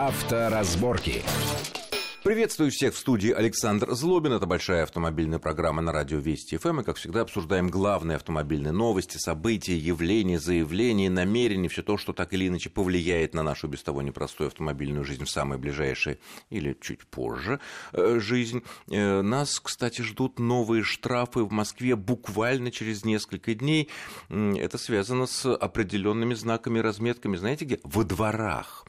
Авторазборки. Приветствую всех в студии Александр Злобин. Это большая автомобильная программа на радио Вести ФМ. И, как всегда, обсуждаем главные автомобильные новости, события, явления, заявления, намерения, все то, что так или иначе повлияет на нашу без того непростую автомобильную жизнь в самое ближайшее или чуть позже э, жизнь. Э, нас, кстати, ждут новые штрафы в Москве буквально через несколько дней. Это связано с определенными знаками, разметками, знаете где? Во дворах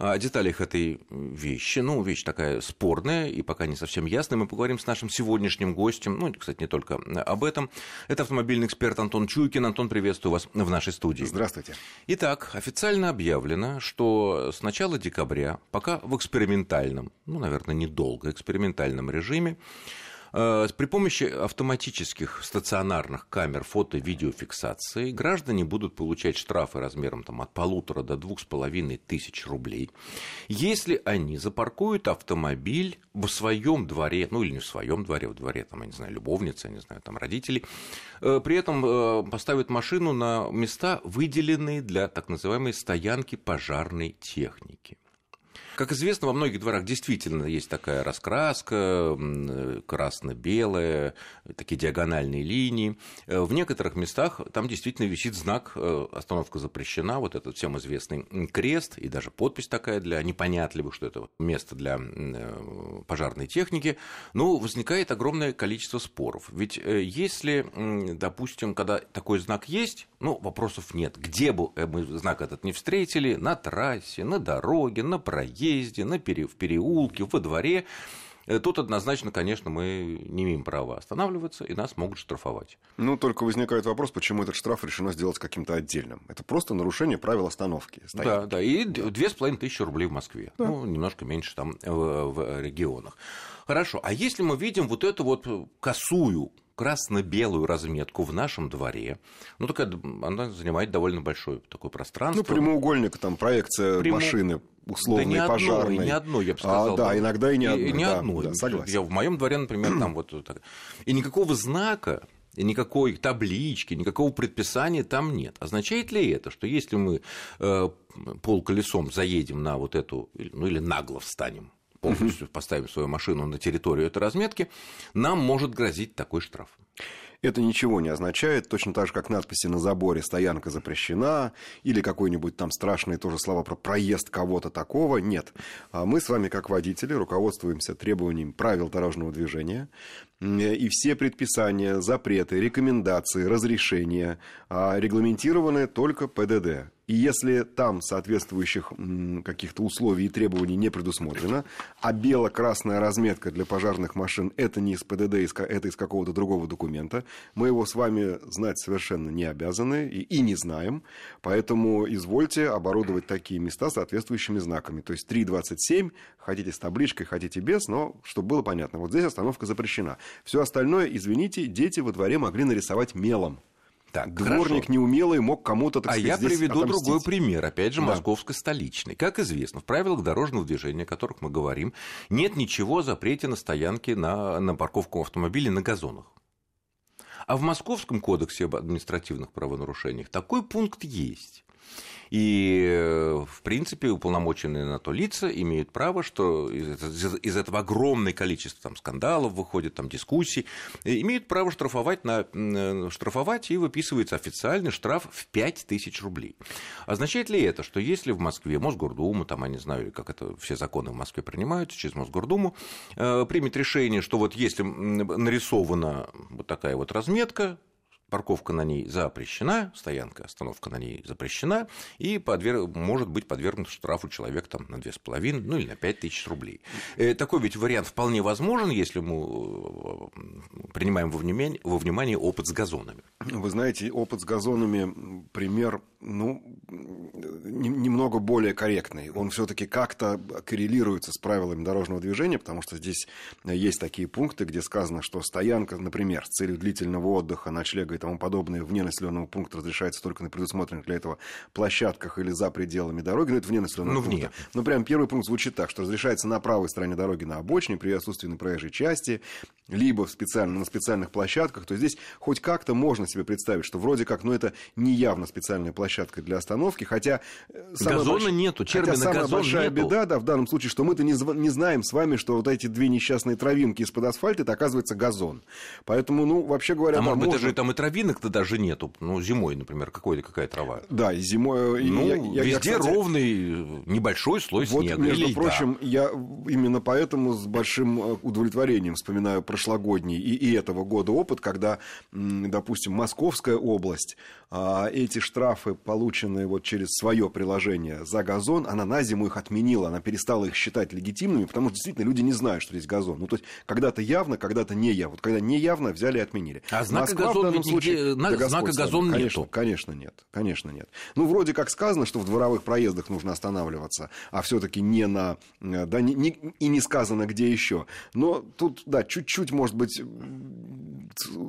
о деталях этой вещи. Ну, вещь такая спорная и пока не совсем ясная. Мы поговорим с нашим сегодняшним гостем. Ну, кстати, не только об этом. Это автомобильный эксперт Антон Чуйкин. Антон, приветствую вас в нашей студии. Здравствуйте. Итак, официально объявлено, что с начала декабря, пока в экспериментальном, ну, наверное, недолго экспериментальном режиме, при помощи автоматических стационарных камер фото-видеофиксации граждане будут получать штрафы размером там, от полутора до двух с половиной тысяч рублей, если они запаркуют автомобиль в своем дворе, ну или не в своем дворе, в дворе, там, я не знаю, любовницы, я не знаю, там, родителей, э, при этом э, поставят машину на места, выделенные для так называемой стоянки пожарной техники. Как известно, во многих дворах действительно есть такая раскраска, красно-белая, такие диагональные линии. Э, в некоторых местах там действительно висит знак э, «Остановка запрещена», вот этот всем известный крест и даже подпись такая для непонятливых, что это место для э, пожарной техники. Но возникает огромное количество споров. Ведь если, допустим, когда такой знак есть, ну, вопросов нет. Где бы мы знак этот не встретили, на трассе, на дороге, на проезде, на пере... в переулке, во дворе, э, Тут однозначно, конечно, мы не имеем права останавливаться, и нас могут штрафовать. Ну, только возникает вопрос, почему этот штраф решено сделать каким-то отдельным. Это просто нарушение правил остановки. Стоянки. Да, да, и две с половиной тысячи рублей в Москве. Да. Ну, немножко меньше там в, в регионах. Хорошо, а если мы видим вот эту вот косую красно-белую разметку в нашем дворе. Ну, такая, она занимает довольно большое такое пространство. Ну, прямоугольник, там, проекция Прямо... машины условной, да не пожарной. Одной, не одной, я бы сказал. А, да, иногда и не одной. И, не да, одной. Да, согласен. Я в моем дворе, например, там вот так. И никакого знака и никакой таблички, никакого предписания там нет. Означает ли это, что если мы э, полколесом заедем на вот эту, ну или нагло встанем полностью поставим свою машину на территорию этой разметки, нам может грозить такой штраф. Это ничего не означает, точно так же, как надписи на заборе «стоянка запрещена» или какой-нибудь там страшные тоже слова про проезд кого-то такого. Нет. А мы с вами, как водители, руководствуемся требованиями правил дорожного движения, и все предписания, запреты, рекомендации, разрешения а, регламентированы только ПДД. И если там соответствующих каких-то условий и требований не предусмотрено, а бело-красная разметка для пожарных машин это не из ПДД, это из какого-то другого документа, мы его с вами знать совершенно не обязаны и, и не знаем. Поэтому извольте оборудовать такие места соответствующими знаками. То есть 3.27, хотите с табличкой, хотите без, но чтобы было понятно. Вот здесь остановка запрещена. Все остальное, извините, дети во дворе могли нарисовать мелом. Так, Дворник хорошо. неумелый мог кому-то, так а сказать, А я приведу отомстить. другой пример, опять же, да. московско-столичный. Как известно, в правилах дорожного движения, о которых мы говорим, нет ничего о запрете на стоянке на, на парковку автомобилей на газонах. А в Московском кодексе об административных правонарушениях такой пункт есть. И, э, в принципе, уполномоченные на то лица имеют право, что из, этого огромное количество там, скандалов выходит, там, дискуссий, имеют право штрафовать, на, э, штрафовать и выписывается официальный штраф в 5000 рублей. Означает ли это, что если в Москве Мосгордума, там, я не знаю, как это все законы в Москве принимаются через Мосгордуму, э, примет решение, что вот если нарисована вот такая вот разметка, парковка на ней запрещена, стоянка, остановка на ней запрещена, и подвер... может быть подвергнут штрафу человек там, на 2,5, ну или на 5 тысяч рублей. Э, такой ведь вариант вполне возможен, если мы э, принимаем во внимание, во внимание опыт с газонами. Вы знаете, опыт с газонами, пример, ну, немного более корректный. Он все-таки как-то коррелируется с правилами дорожного движения, потому что здесь есть такие пункты, где сказано, что стоянка, например, с целью длительного отдыха, ночлега тому подобное вне населенного пункта разрешается только на предусмотренных для этого площадках или за пределами дороги, но это вне населенного ну, пункта. Вне. Ну, прям первый пункт звучит так, что разрешается на правой стороне дороги на обочине при отсутствии на проезжей части, либо в специально, на специальных площадках, то здесь хоть как-то можно себе представить, что вроде как, ну, это не явно специальная площадка для остановки, хотя... Э, газона больш... нету, термина хотя самая большая нету. беда, да, в данном случае, что мы-то не, не знаем с вами, что вот эти две несчастные травинки из-под асфальта, это оказывается газон. Поэтому, ну, вообще говоря... А может быть, можно... даже там и травинок-то даже нету, ну, зимой, например, какой-то какая трава. Да, и зимой... Ну, я, я, везде я, кстати... ровный небольшой слой вот, снега. между или прочим, да. я именно поэтому с большим э, удовлетворением вспоминаю прошлогодний и, и этого года опыт, когда, допустим, Московская область, а, эти штрафы, полученные вот через свое приложение за газон, она на зиму их отменила, она перестала их считать легитимными, потому что действительно люди не знают, что здесь газон. Ну, то есть, когда-то явно, когда-то не явно. Вот когда не явно, взяли и отменили. А знака Москва, газон в данном случае, нигде, да знака газон конечно, нету. Конечно, нет. Конечно, нет. Ну, вроде как сказано, что в дворовых проездах нужно останавливаться, а все-таки не на... Да, не, не, и не сказано, где еще. Но тут, да, чуть-чуть, может быть,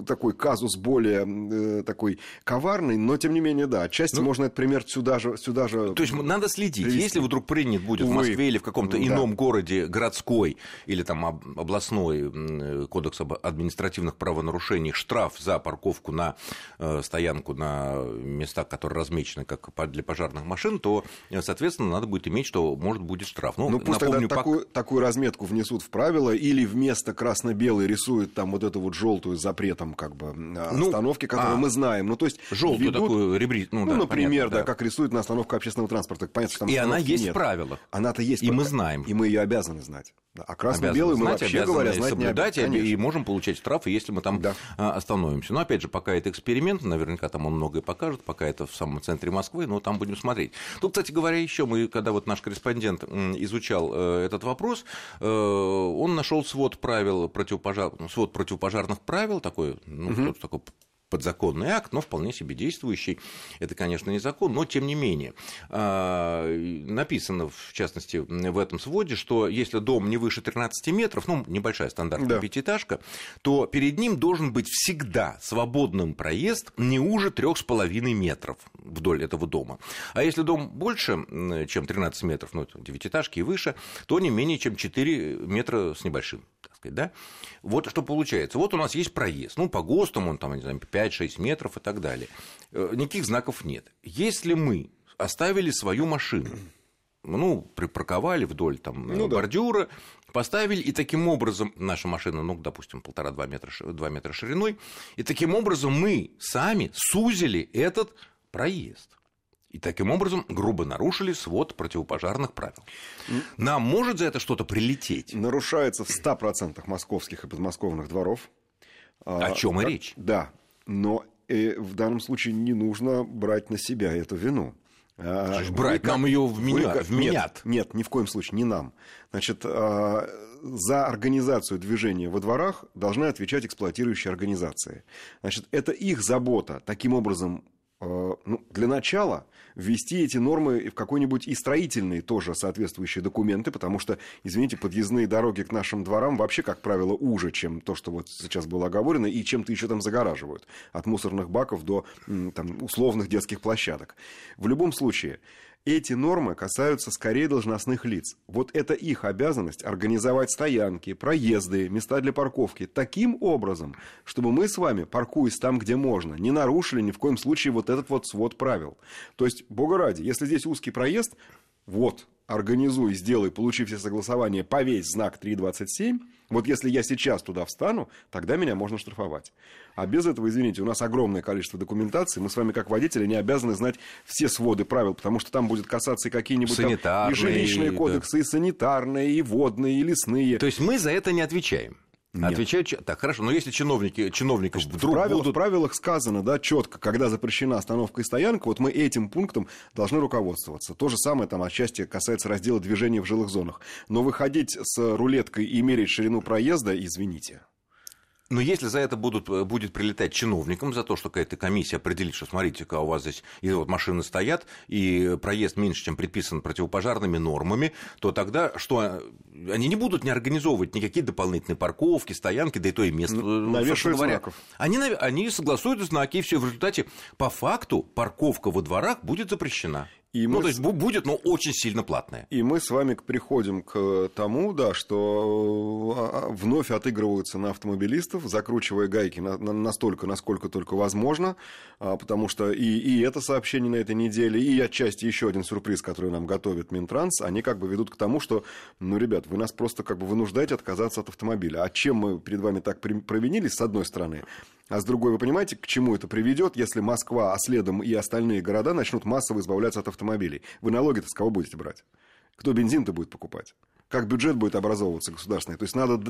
такой казус более э, такой коварный, но тем не менее, да, отчасти ну, можно этот пример сюда же, сюда же. То есть надо следить, привести. если вдруг принят будет Увы. в Москве или в каком-то да. ином городе городской или там областной кодекс об административных правонарушениях штраф за парковку на э, стоянку на местах, которые размечены как для пожарных машин, то, э, соответственно, надо будет иметь, что может будет штраф. Ну, ну пусть напомню, тогда такую, пак... такую разметку внесут в правила или вместо красно-белой рисуют там вот эту вот желтую запретом как бы ну, остановки, которую а, мы знаем. Ну, то есть желтую ведут... такую ребри... ну, ну да, например, понятно, да, да, как рисуют на остановку общественного транспорта. Понятно, что и она есть нет. в правилах. Она-то есть. И мы знаем. И мы ее обязаны знать. А красно-белую мы вообще говоря знать соблюдать не обязаны. И, можем получать штрафы, если мы там да. А, остановимся. Но опять же, пока это эксперимент, наверняка там он многое покажет, пока это в самом центре Москвы, но там будем смотреть. Тут, кстати говоря, еще мы, когда вот наш корреспондент изучал э, этот вопрос, э, он нашел свод правил противопожар... свод противопожарных правил, такой, ну, угу. такой подзаконный акт, но вполне себе действующий. Это, конечно, не закон, но тем не менее. А, написано, в частности, в этом своде, что если дом не выше 13 метров, ну, небольшая стандартная да. пятиэтажка, то перед ним должен быть всегда свободным проезд не уже 3,5 метров вдоль этого дома. А если дом больше, чем 13 метров, ну, это девятиэтажки и выше, то не менее чем 4 метра с небольшим сказать, да? Вот что получается. Вот у нас есть проезд. Ну, по ГОСТам он там, не знаю, 5-6 метров и так далее. Э, никаких знаков нет. Если мы оставили свою машину, ну, припарковали вдоль там ну, бордюра, да. поставили, и таким образом наша машина, ну, допустим, полтора-два метра, 2 метра шириной, и таким образом мы сами сузили этот проезд и таким образом грубо нарушили свод противопожарных правил. Нам может за это что-то прилететь? Нарушается в 100% московских и подмосковных дворов. О а, чем и речь? Да, но э, в данном случае не нужно брать на себя эту вину. А, брать нам ее в меня, вы, Нет, нет, ни в коем случае, не нам. Значит, а, за организацию движения во дворах должны отвечать эксплуатирующие организации. Значит, это их забота таким образом ну, для начала ввести эти нормы в какой-нибудь и строительные тоже соответствующие документы, потому что, извините, подъездные дороги к нашим дворам вообще, как правило, уже, чем то, что вот сейчас было оговорено, и чем-то еще там загораживают. От мусорных баков до там, условных детских площадок. В любом случае, эти нормы касаются скорее должностных лиц. Вот это их обязанность организовать стоянки, проезды, места для парковки таким образом, чтобы мы с вами, паркуясь там, где можно, не нарушили ни в коем случае вот этот вот свод правил. То есть, бога ради, если здесь узкий проезд, вот, организуй, сделай, получи все согласования, повесь знак 327, вот если я сейчас туда встану, тогда меня можно штрафовать. А без этого, извините, у нас огромное количество документации, мы с вами как водители не обязаны знать все своды правил, потому что там будет касаться и какие-нибудь там, и жилищные кодексы, да. и санитарные, и водные, и лесные. То есть мы за это не отвечаем? Нет. Отвечают, так, хорошо, но если чиновники, чиновников Значит, вдруг в, правилах, будут... в правилах сказано, да, четко, когда запрещена остановка и стоянка, вот мы этим пунктом должны руководствоваться. То же самое там отчасти касается раздела движения в жилых зонах. Но выходить с рулеткой и мерить ширину проезда, извините. Но если за это будут, э, будет прилетать чиновникам, за то, что какая-то комиссия определит, что смотрите-ка, у вас здесь и вот машины стоят, и проезд меньше, чем предписан противопожарными нормами, то тогда что? Э, они не будут не организовывать никакие дополнительные парковки, стоянки, да и то и место. Ну, навешивают знаков. Они, они согласуют знаки, и все в результате по факту парковка во дворах будет запрещена. И ну, мы... то есть будет, но очень сильно платное. И мы с вами приходим к тому, да, что а, а, вновь отыгрываются на автомобилистов, закручивая гайки на, на, настолько, насколько только возможно, а, потому что и, и это сообщение на этой неделе, и отчасти еще один сюрприз, который нам готовит Минтранс, они как бы ведут к тому, что, ну, ребят, вы нас просто как бы вынуждаете отказаться от автомобиля. А чем мы перед вами так провинились, с одной стороны, а с другой, вы понимаете, к чему это приведет, если Москва, а следом и остальные города начнут массово избавляться от автомобилей? Вы налоги-то с кого будете брать? Кто бензин-то будет покупать? Как бюджет будет образовываться государственный. То есть надо,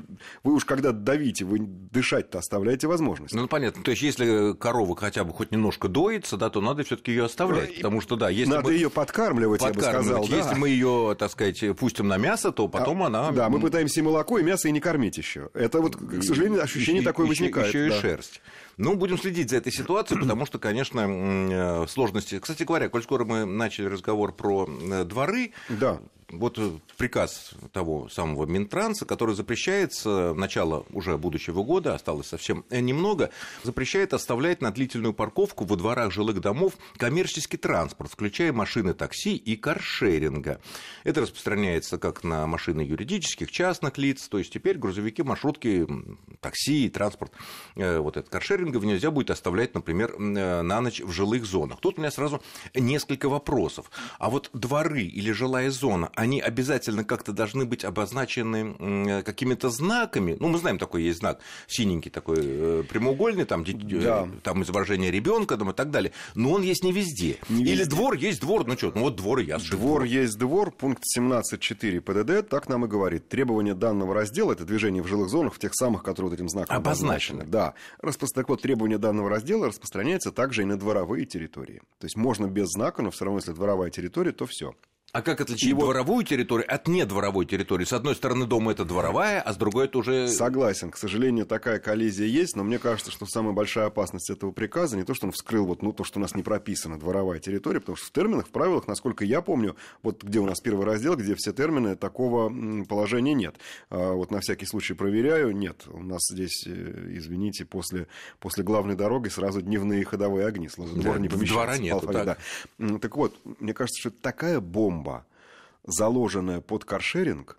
вы уж когда давите, вы дышать-то оставляете возможность. Ну, понятно. То есть, если корова хотя бы хоть немножко доится, да, то надо все-таки ее оставлять. Потому что, да, если Надо мы... ее подкармливать, подкармливать, я бы сказал. Если да. мы ее, так сказать, пустим на мясо, то потом а, она. Да, мы пытаемся и молоко, и мясо и не кормить еще. Это вот, к сожалению, ощущение и, такое еще, возникает. Еще да. и шерсть. Ну, будем следить за этой ситуацией, потому что, конечно, э, сложности. Кстати говоря, коль скоро мы начали разговор про э, дворы, да вот э, приказ того самого Минтранса, который запрещает с начала уже будущего года, осталось совсем немного, запрещает оставлять на длительную парковку во дворах жилых домов коммерческий транспорт, включая машины такси и каршеринга. Это распространяется как на машины юридических, частных лиц, то есть теперь грузовики, маршрутки, такси, транспорт, э, вот этот каршеринга нельзя будет оставлять, например, э, на ночь в жилых зонах. Тут у меня сразу несколько вопросов. А вот дворы или жилая зона, они обязательно как-то должны быть обозначены какими-то знаками. Ну, мы знаем, такой есть знак синенький, такой э, прямоугольный, там, да. там изображение ребенка и так далее. Но он есть не везде. Не Или везде. двор есть двор, ну что, ну вот двор и я. Двор, двор есть двор, пункт 17.4 ПДД, так нам и говорит. Требования данного раздела, это движение в жилых зонах, в тех самых, которые вот этим знаком обозначены. Да. Распро... Так вот, требования данного раздела распространяются также и на дворовые территории. То есть можно без знака, но все равно, если дворовая территория, то все. А как отличить и дворовую территорию от недворовой территории? С одной стороны, дом это дворовая, а с другой это уже... Согласен. К сожалению, такая коллизия есть, но мне кажется, что самая большая опасность этого приказа не то, что он вскрыл вот, ну, то, что у нас не прописано, дворовая территория, потому что в терминах, в правилах, насколько я помню, вот где у нас первый раздел, где все термины, такого положения нет. А вот на всякий случай проверяю, нет. У нас здесь, э, извините, после, после главной дороги сразу дневные ходовые огни. Слово двор да, не помещается. Двора нету, так. Да. Так вот, мне кажется, что это такая бомба, бомба, заложенная под каршеринг,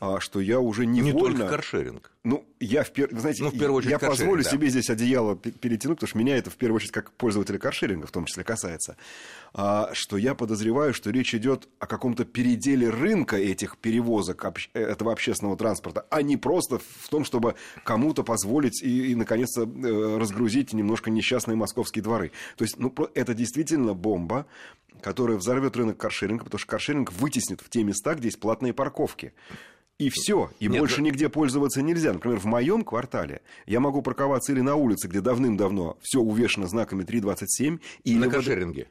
а, что я уже невольно... Не только каршеринг. Ну, я, в пер... знаете, ну, в первую очередь, я позволю да. себе здесь одеяло перетянуть, потому что меня это в первую очередь как пользователя каршеринга в том числе касается, а, что я подозреваю, что речь идет о каком-то переделе рынка этих перевозок обще... этого общественного транспорта, а не просто в том, чтобы кому-то позволить и, и наконец-то, э, разгрузить немножко несчастные московские дворы. То есть, ну, это действительно бомба, которая взорвет рынок каршеринга, потому что каршеринг вытеснит в те места, где есть платные парковки. И все, и Нет, больше да... нигде пользоваться нельзя. Например, в моем квартале я могу парковаться или на улице, где давным-давно все увешано знаками 327, или на каршеринге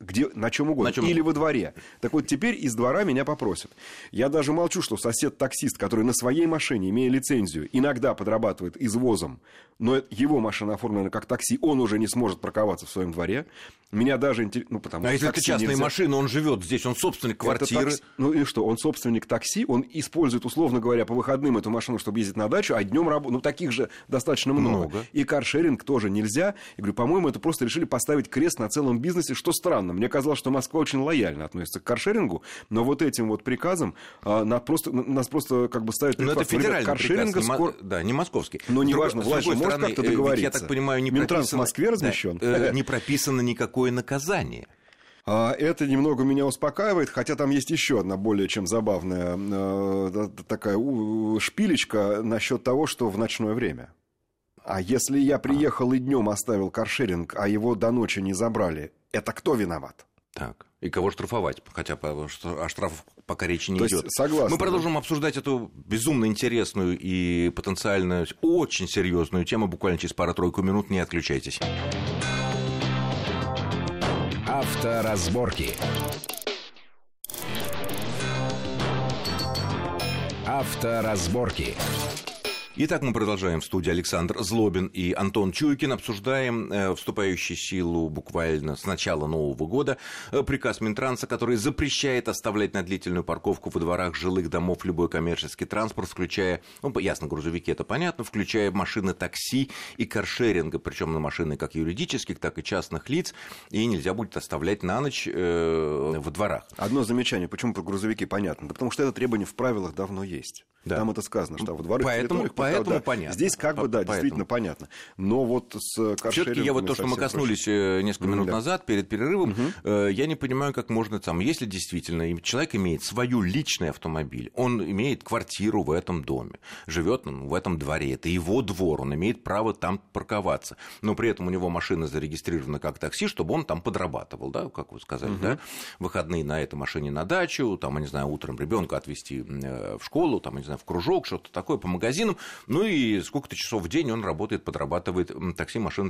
где, на чем угодно, на чем или во дворе. Так вот, теперь из двора меня попросят. Я даже молчу, что сосед-таксист, который на своей машине, имея лицензию, иногда подрабатывает извозом, но его машина оформлена как такси, он уже не сможет парковаться в своем дворе. Меня даже ну, потому а если это частная нельзя... машина, он живет здесь, он собственник квартиры. Такс... Ну и что, он собственник такси, он использует, условно говоря, по выходным эту машину, чтобы ездить на дачу, а днем работает. Ну, таких же достаточно много. много. И каршеринг тоже нельзя. Я говорю, по-моему, это просто решили поставить крест на целом бизнесе, что странно. Мне казалось, что Москва очень лояльно относится к каршерингу, но вот этим вот приказом а, нас, просто, нас просто как бы ставят... Но это федеральный каршеринга приказ, скоро... да, не московский. Но неважно, власть может как-то э, договориться. Я так понимаю, не Минтранс прописано... в Москве размещен. Да, э, не прописано никакое наказание. А, это немного меня успокаивает, хотя там есть еще одна более чем забавная э, такая шпилечка насчет того, что в ночное время. А если я приехал и днем оставил каршеринг, а его до ночи не забрали, это кто виноват? Так. И кого штрафовать? Хотя о штрафах пока речи не То идет. Согласен. Мы продолжим да. обсуждать эту безумно интересную и потенциально очень серьезную тему буквально через пару-тройку минут. Не отключайтесь. Авторазборки. Авторазборки. Итак, мы продолжаем в студии Александр Злобин и Антон Чуйкин. Обсуждаем э, вступающий в силу буквально с начала Нового года э, приказ Минтранса, который запрещает оставлять на длительную парковку во дворах жилых домов любой коммерческий транспорт, включая, ну, ясно, грузовики, это понятно, включая машины такси и каршеринга, причем на машины как юридических, так и частных лиц, и нельзя будет оставлять на ночь э, во дворах. Одно замечание, почему про грузовики понятно? Да потому что это требование в правилах давно есть. Да. Там это сказано, что в дворах Поэтому, поэтому да, понятно. Здесь как бы, да, поэтому. действительно понятно. Но вот с Все-таки я вот то, что мы коснулись проще. несколько минут да. назад, перед перерывом, угу. я не понимаю, как можно там, если действительно человек имеет свою личный автомобиль, он имеет квартиру в этом доме, живет в этом дворе, это его двор, он имеет право там парковаться, но при этом у него машина зарегистрирована как такси, чтобы он там подрабатывал, да, как вы сказали, угу. да, выходные на этой машине на дачу, там, я не знаю, утром ребенка отвезти э, в школу, там, я не знаю, в кружок, что-то такое по магазинам, ну и сколько-то часов в день он работает, подрабатывает такси, машины.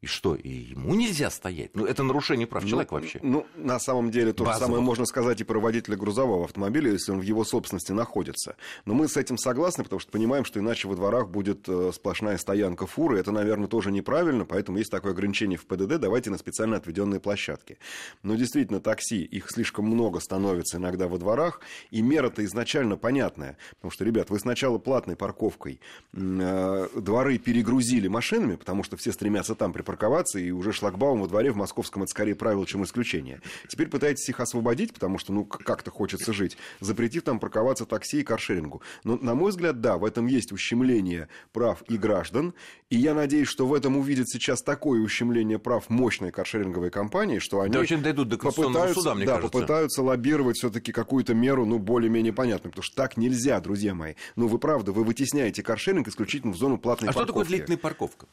И что, и ему нельзя стоять? Ну, это нарушение прав ну, человека вообще. Ну, на самом деле, то Базово. же самое можно сказать и про водителя грузового автомобиля, если он в его собственности находится. Но мы с этим согласны, потому что понимаем, что иначе во дворах будет э, сплошная стоянка фуры. Это, наверное, тоже неправильно, поэтому есть такое ограничение в ПДД, давайте на специально отведенные площадки. Но действительно, такси, их слишком много становится иногда во дворах, и мера-то изначально понятная. Потому что, ребят, вы сначала платной парковкой Э, дворы перегрузили машинами, потому что все стремятся там припарковаться, и уже шлагбаум во дворе в московском это скорее правило, чем исключение. Теперь пытаетесь их освободить, потому что, ну, как-то хочется жить, запретив там парковаться такси и каршерингу. Но, на мой взгляд, да, в этом есть ущемление прав и граждан, и я надеюсь, что в этом увидят сейчас такое ущемление прав мощной каршеринговой компании, что они да, очень дойдут до попытаются, суда, мне да, кажется. попытаются лоббировать все-таки какую-то меру, ну, более-менее понятную, потому что так нельзя, друзья мои. Ну, вы правда, вы вытесняете каршеринг исключительно в зону платной а парковки. А что такое длительная парковка?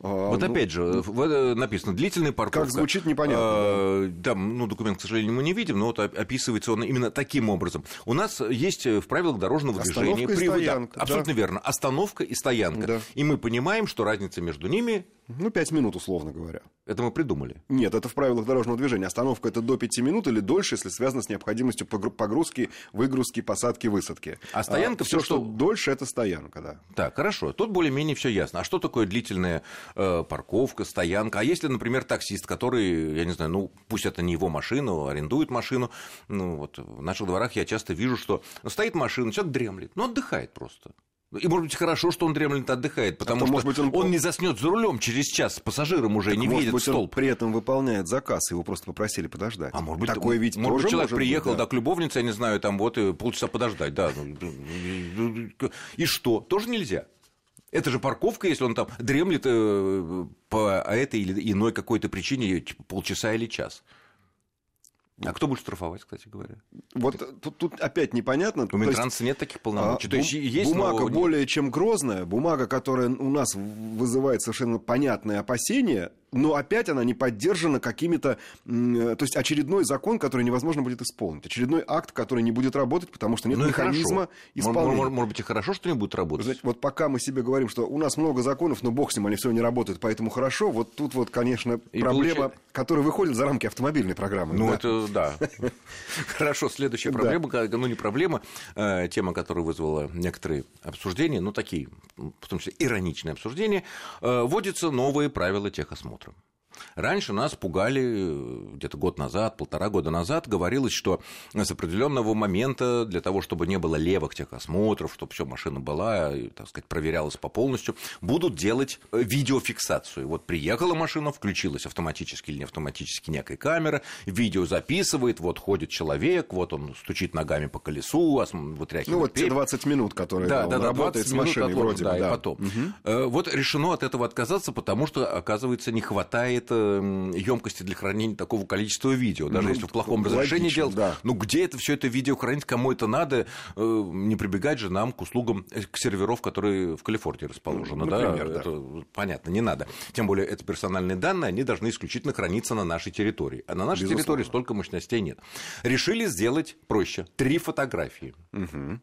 А, вот ну, опять же, в, написано длительная парковка. Как звучит непонятно. А, да. Там, ну, документ, к сожалению, мы не видим, но вот описывается он именно таким образом. У нас есть в правилах дорожного Остановка движения... При... стоянка, да, абсолютно верно. Остановка и стоянка. Да. И мы понимаем, что разница между ними ну, пять минут, условно говоря. Это мы придумали? Нет, это в правилах дорожного движения. Остановка – это до пяти минут или дольше, если связано с необходимостью погрузки, выгрузки, посадки, высадки. А стоянка а, все, что... что дольше, это стоянка, да. Так, хорошо. Тут более-менее все ясно. А что такое длительная э, парковка, стоянка? А если, например, таксист, который, я не знаю, ну, пусть это не его машина, арендует машину, ну, вот в наших дворах я часто вижу, что стоит машина, человек дремлет, ну, отдыхает просто. И, может быть, хорошо, что он дремлет отдыхает, потому а что может быть, он... он не заснет за рулем через час пассажиром уже так, не может быть, в столб. Он при этом выполняет заказ, его просто попросили подождать. А может быть, такое ведь может быть, человек может приехал, быть, да. да, к любовнице, я не знаю, там вот и полчаса подождать, да. И что? Тоже нельзя. Это же парковка, если он там дремлет э, по этой или иной какой-то причине типа, полчаса или час. А кто будет штрафовать, кстати говоря? Вот тут, тут опять непонятно. У Минтранса нет таких полномочий. А, То есть, есть, бумага но... более чем грозная, бумага, которая у нас вызывает совершенно понятные опасения, но опять она не поддержана какими-то... То есть очередной закон, который невозможно будет исполнить. Очередной акт, который не будет работать, потому что нет ну механизма исполнения. Может, может быть, и хорошо, что не будет работать. Знаете, вот пока мы себе говорим, что у нас много законов, но бог с ним, они все не работают, поэтому хорошо. Вот тут вот, конечно, и проблема, получи... которая выходит за рамки автомобильной программы. Ну, да. это да. Хорошо, следующая проблема, ну, не проблема, э, тема, которая вызвала некоторые обсуждения, ну, такие, в том числе ироничные обсуждения, э, вводятся новые правила техосмотра утром. Раньше нас пугали, э, где-то год назад, полтора года назад, говорилось, что с определенного момента для того, чтобы не было левых техосмотров, чтобы все машина была, так сказать, проверялась по полностью, будут делать э, видеофиксацию. Вот приехала машина, включилась автоматически или не автоматически некая камера, видео записывает, вот ходит человек, вот он стучит ногами по колесу, вытряхивает Ну, вот те 20 минут, которые да, да, да, работает с машиной отложен, вроде да, бы, да. и потом. Угу. Вот решено от этого отказаться, потому что, оказывается, не хватает хватает емкости для хранения такого количества видео, даже ну, если в плохом разрешении делать. Да. Ну где это все это видео хранить, кому это надо? Э, не прибегать же нам к услугам э, к серверов, которые в Калифорнии расположены. Например, да? да. Это понятно, не надо. Тем более это персональные данные, они должны исключительно храниться на нашей территории. А на нашей Безусловно. территории столько мощностей нет. Решили сделать проще. Три фотографии. Угу.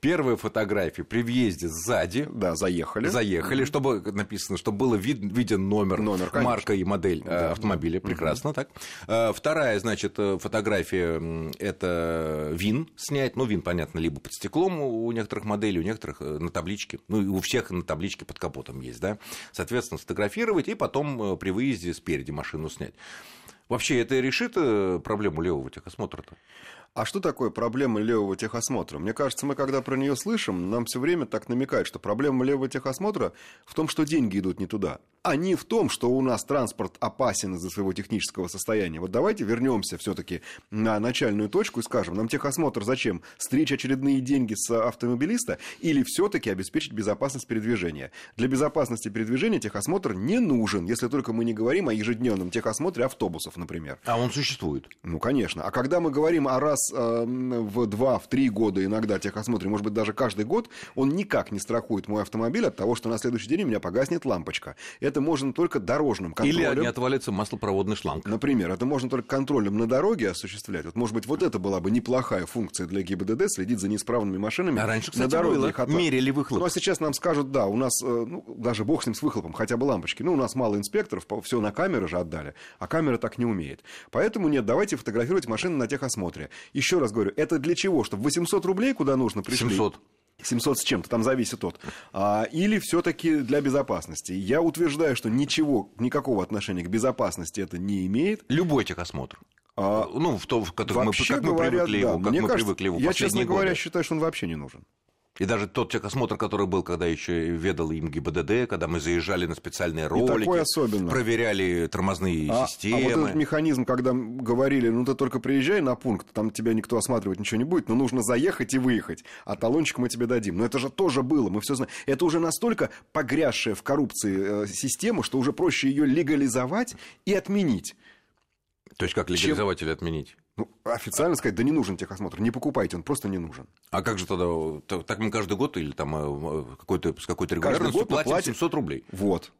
Первая фотография при въезде сзади. Да, заехали. Заехали, чтобы написано, чтобы было вид, виден номер, номер марка и модель модель да, автомобиля, прекрасно, угу. так. Вторая, значит, фотография – это ВИН снять, ну, ВИН, понятно, либо под стеклом у некоторых моделей, у некоторых на табличке, ну, и у всех на табличке под капотом есть, да, соответственно, сфотографировать и потом при выезде спереди машину снять. Вообще это решит проблему левого техосмотра-то? А что такое проблема левого техосмотра? Мне кажется, мы когда про нее слышим, нам все время так намекают, что проблема левого техосмотра в том, что деньги идут не туда а не в том, что у нас транспорт опасен из-за своего технического состояния. Вот давайте вернемся все-таки на начальную точку и скажем, нам техосмотр зачем? Стричь очередные деньги с автомобилиста или все-таки обеспечить безопасность передвижения? Для безопасности передвижения техосмотр не нужен, если только мы не говорим о ежедневном техосмотре автобусов, например. А он существует? Ну, конечно. А когда мы говорим о раз э, в два, в три года иногда техосмотре, может быть, даже каждый год, он никак не страхует мой автомобиль от того, что на следующий день у меня погаснет лампочка это можно только дорожным контролем. Или не отвалится маслопроводный шланг. Например, это можно только контролем на дороге осуществлять. Вот, может быть, вот это была бы неплохая функция для ГИБДД, следить за неисправными машинами а раньше, кстати, на дороге. Было. Их Мерили выхлоп. Ну, а сейчас нам скажут, да, у нас, э, ну, даже бог с ним с выхлопом, хотя бы лампочки. Ну, у нас мало инспекторов, все на камеры же отдали, а камера так не умеет. Поэтому нет, давайте фотографировать машины на техосмотре. Еще раз говорю, это для чего? Чтобы 800 рублей куда нужно пришли? 700. 700 с чем-то, там зависит от. А, или все-таки для безопасности. Я утверждаю, что ничего, никакого отношения к безопасности это не имеет. Любой техосмотр. А, ну, в то, в который мы, как мы говоря, привыкли, да. как Мне мы кажется, привыкли Я, честно годы. говоря, считаю, что он вообще не нужен. И даже тот техосмотр, который был, когда еще ведал им ГИБДД, когда мы заезжали на специальные ролики, проверяли тормозные а, системы. А вот этот механизм, когда говорили, ну ты только приезжай на пункт, там тебя никто осматривать ничего не будет, но нужно заехать и выехать, а талончик мы тебе дадим. Но это же тоже было, мы все знаем. Это уже настолько погрязшая в коррупции э, система, что уже проще ее легализовать и отменить. То есть как легализовать Чем... или отменить? Ну, официально сказать, да не нужен техосмотр, не покупайте, он просто не нужен. А как же тогда, так мы каждый год или там э, какой-то, с какой-то регулярностью платим платим 700 рублей? Вот.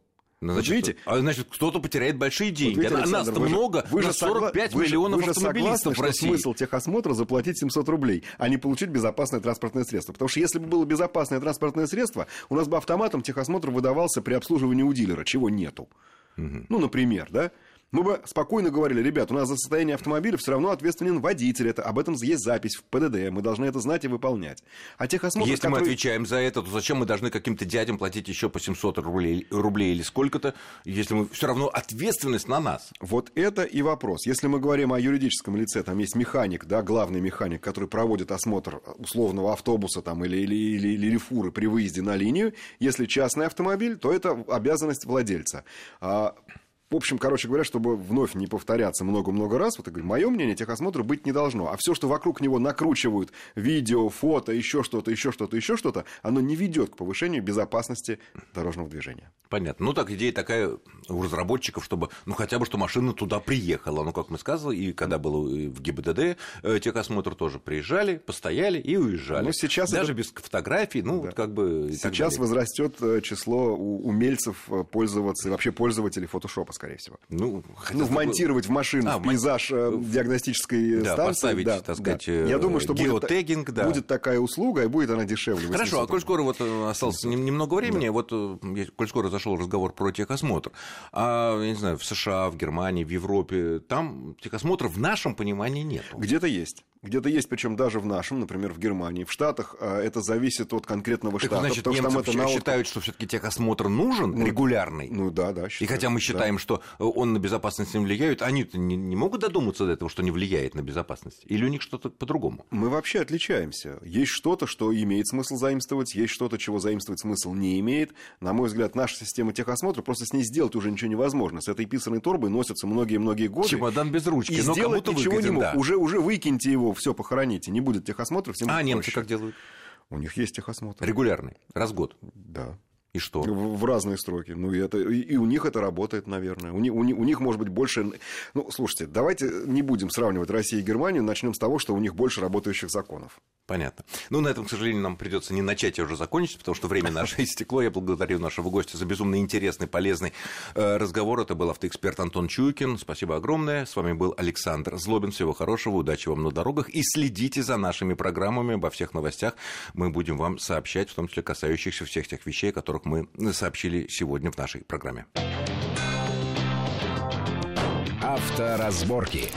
Ну, значит, видите? А значит, кто-то потеряет большие деньги. Вот видите, а нас-то много, вы же 45 вы миллионов вы же автомобилистов согласны, в России. Что смысл техосмотра заплатить 700 рублей, а не получить безопасное транспортное средство. Потому что если бы было безопасное транспортное средство, у нас бы автоматом техосмотр выдавался при обслуживании у дилера, чего нету. Угу. Ну, например, да? Мы бы спокойно говорили, ребят, у нас за состояние автомобиля все равно ответственен водитель, это, об этом есть запись в ПДД, мы должны это знать и выполнять. А техосмотр, Если который... мы отвечаем за это, то зачем мы должны каким-то дядям платить еще по 700 рублей, рублей или сколько-то, если мы все равно ответственность на нас? Вот это и вопрос. Если мы говорим о юридическом лице, там есть механик, да, главный механик, который проводит осмотр условного автобуса там, или, или, или, или фуры при выезде на линию, если частный автомобиль, то это обязанность владельца. В общем, короче говоря, чтобы вновь не повторяться много-много раз, вот я говорю, мое мнение, техосмотра быть не должно. А все, что вокруг него накручивают, видео, фото, еще что-то, еще что-то, еще что-то, оно не ведет к повышению безопасности дорожного движения. Понятно. Ну, так идея такая у разработчиков, чтобы, ну, хотя бы, что машина туда приехала. Ну, как мы сказали, и когда было в ГИБДД, э, техосмотр тоже приезжали, постояли и уезжали. Ну, сейчас Даже это... без фотографий, ну, да. как бы... Сейчас возрастет э, число умельцев э, пользоваться, вообще пользователей фотошопа, скорее всего. Ну, ну вмонтировать в машину а, в пейзаж э, диагностической да, станции. Поставить, да, так сказать, да. Я думаю, что геотегинг, будет, да. будет такая услуга, и будет она дешевле. Хорошо, а коль скоро вот осталось немного времени, да. вот коль скоро зашел разговор про техосмотр, а, я не знаю, в США, в Германии, в Европе, там техосмотра в нашем понимании нет. Где-то есть. Где-то есть, причем даже в нашем, например, в Германии. В Штатах а, это зависит от конкретного так, штата. Значит, немцы что это считают, что все-таки техосмотр нужен, ну, регулярный. Ну да, да. Считают, и хотя мы считаем, да. что он на безопасность не влияет, они не, не могут додуматься до этого, что не влияет на безопасность. Или у них что-то по-другому? Мы вообще отличаемся. Есть что-то, что имеет смысл заимствовать, есть что-то, чего заимствовать смысл не имеет. На мой взгляд, наша система техосмотра просто с ней сделать уже ничего невозможно. С этой писаной торбой носятся многие-многие годы. Чемодан без ручки. И но сделать ничего выкатим, не мог. Да. Уже, уже выкиньте его, все похороните не будет техосмотра, всем А немцы как делают? У них есть техосмотр. Регулярный, раз в год? Да. И что? В, в разные строки. Ну, и, это, и, и у них это работает, наверное. У, них, у, них, у них, может быть, больше... Ну, слушайте, давайте не будем сравнивать Россию и Германию, начнем с того, что у них больше работающих законов. Понятно. Ну, на этом, к сожалению, нам придется не начать, а уже закончить, потому что время наше истекло. Я благодарю нашего гостя за безумно интересный, полезный э, разговор. Это был автоэксперт Антон Чуйкин. Спасибо огромное. С вами был Александр Злобин. Всего хорошего, удачи вам на дорогах. И следите за нашими программами обо всех новостях. Мы будем вам сообщать, в том числе касающихся всех тех вещей, о которых мы сообщили сегодня в нашей программе. Авторазборки.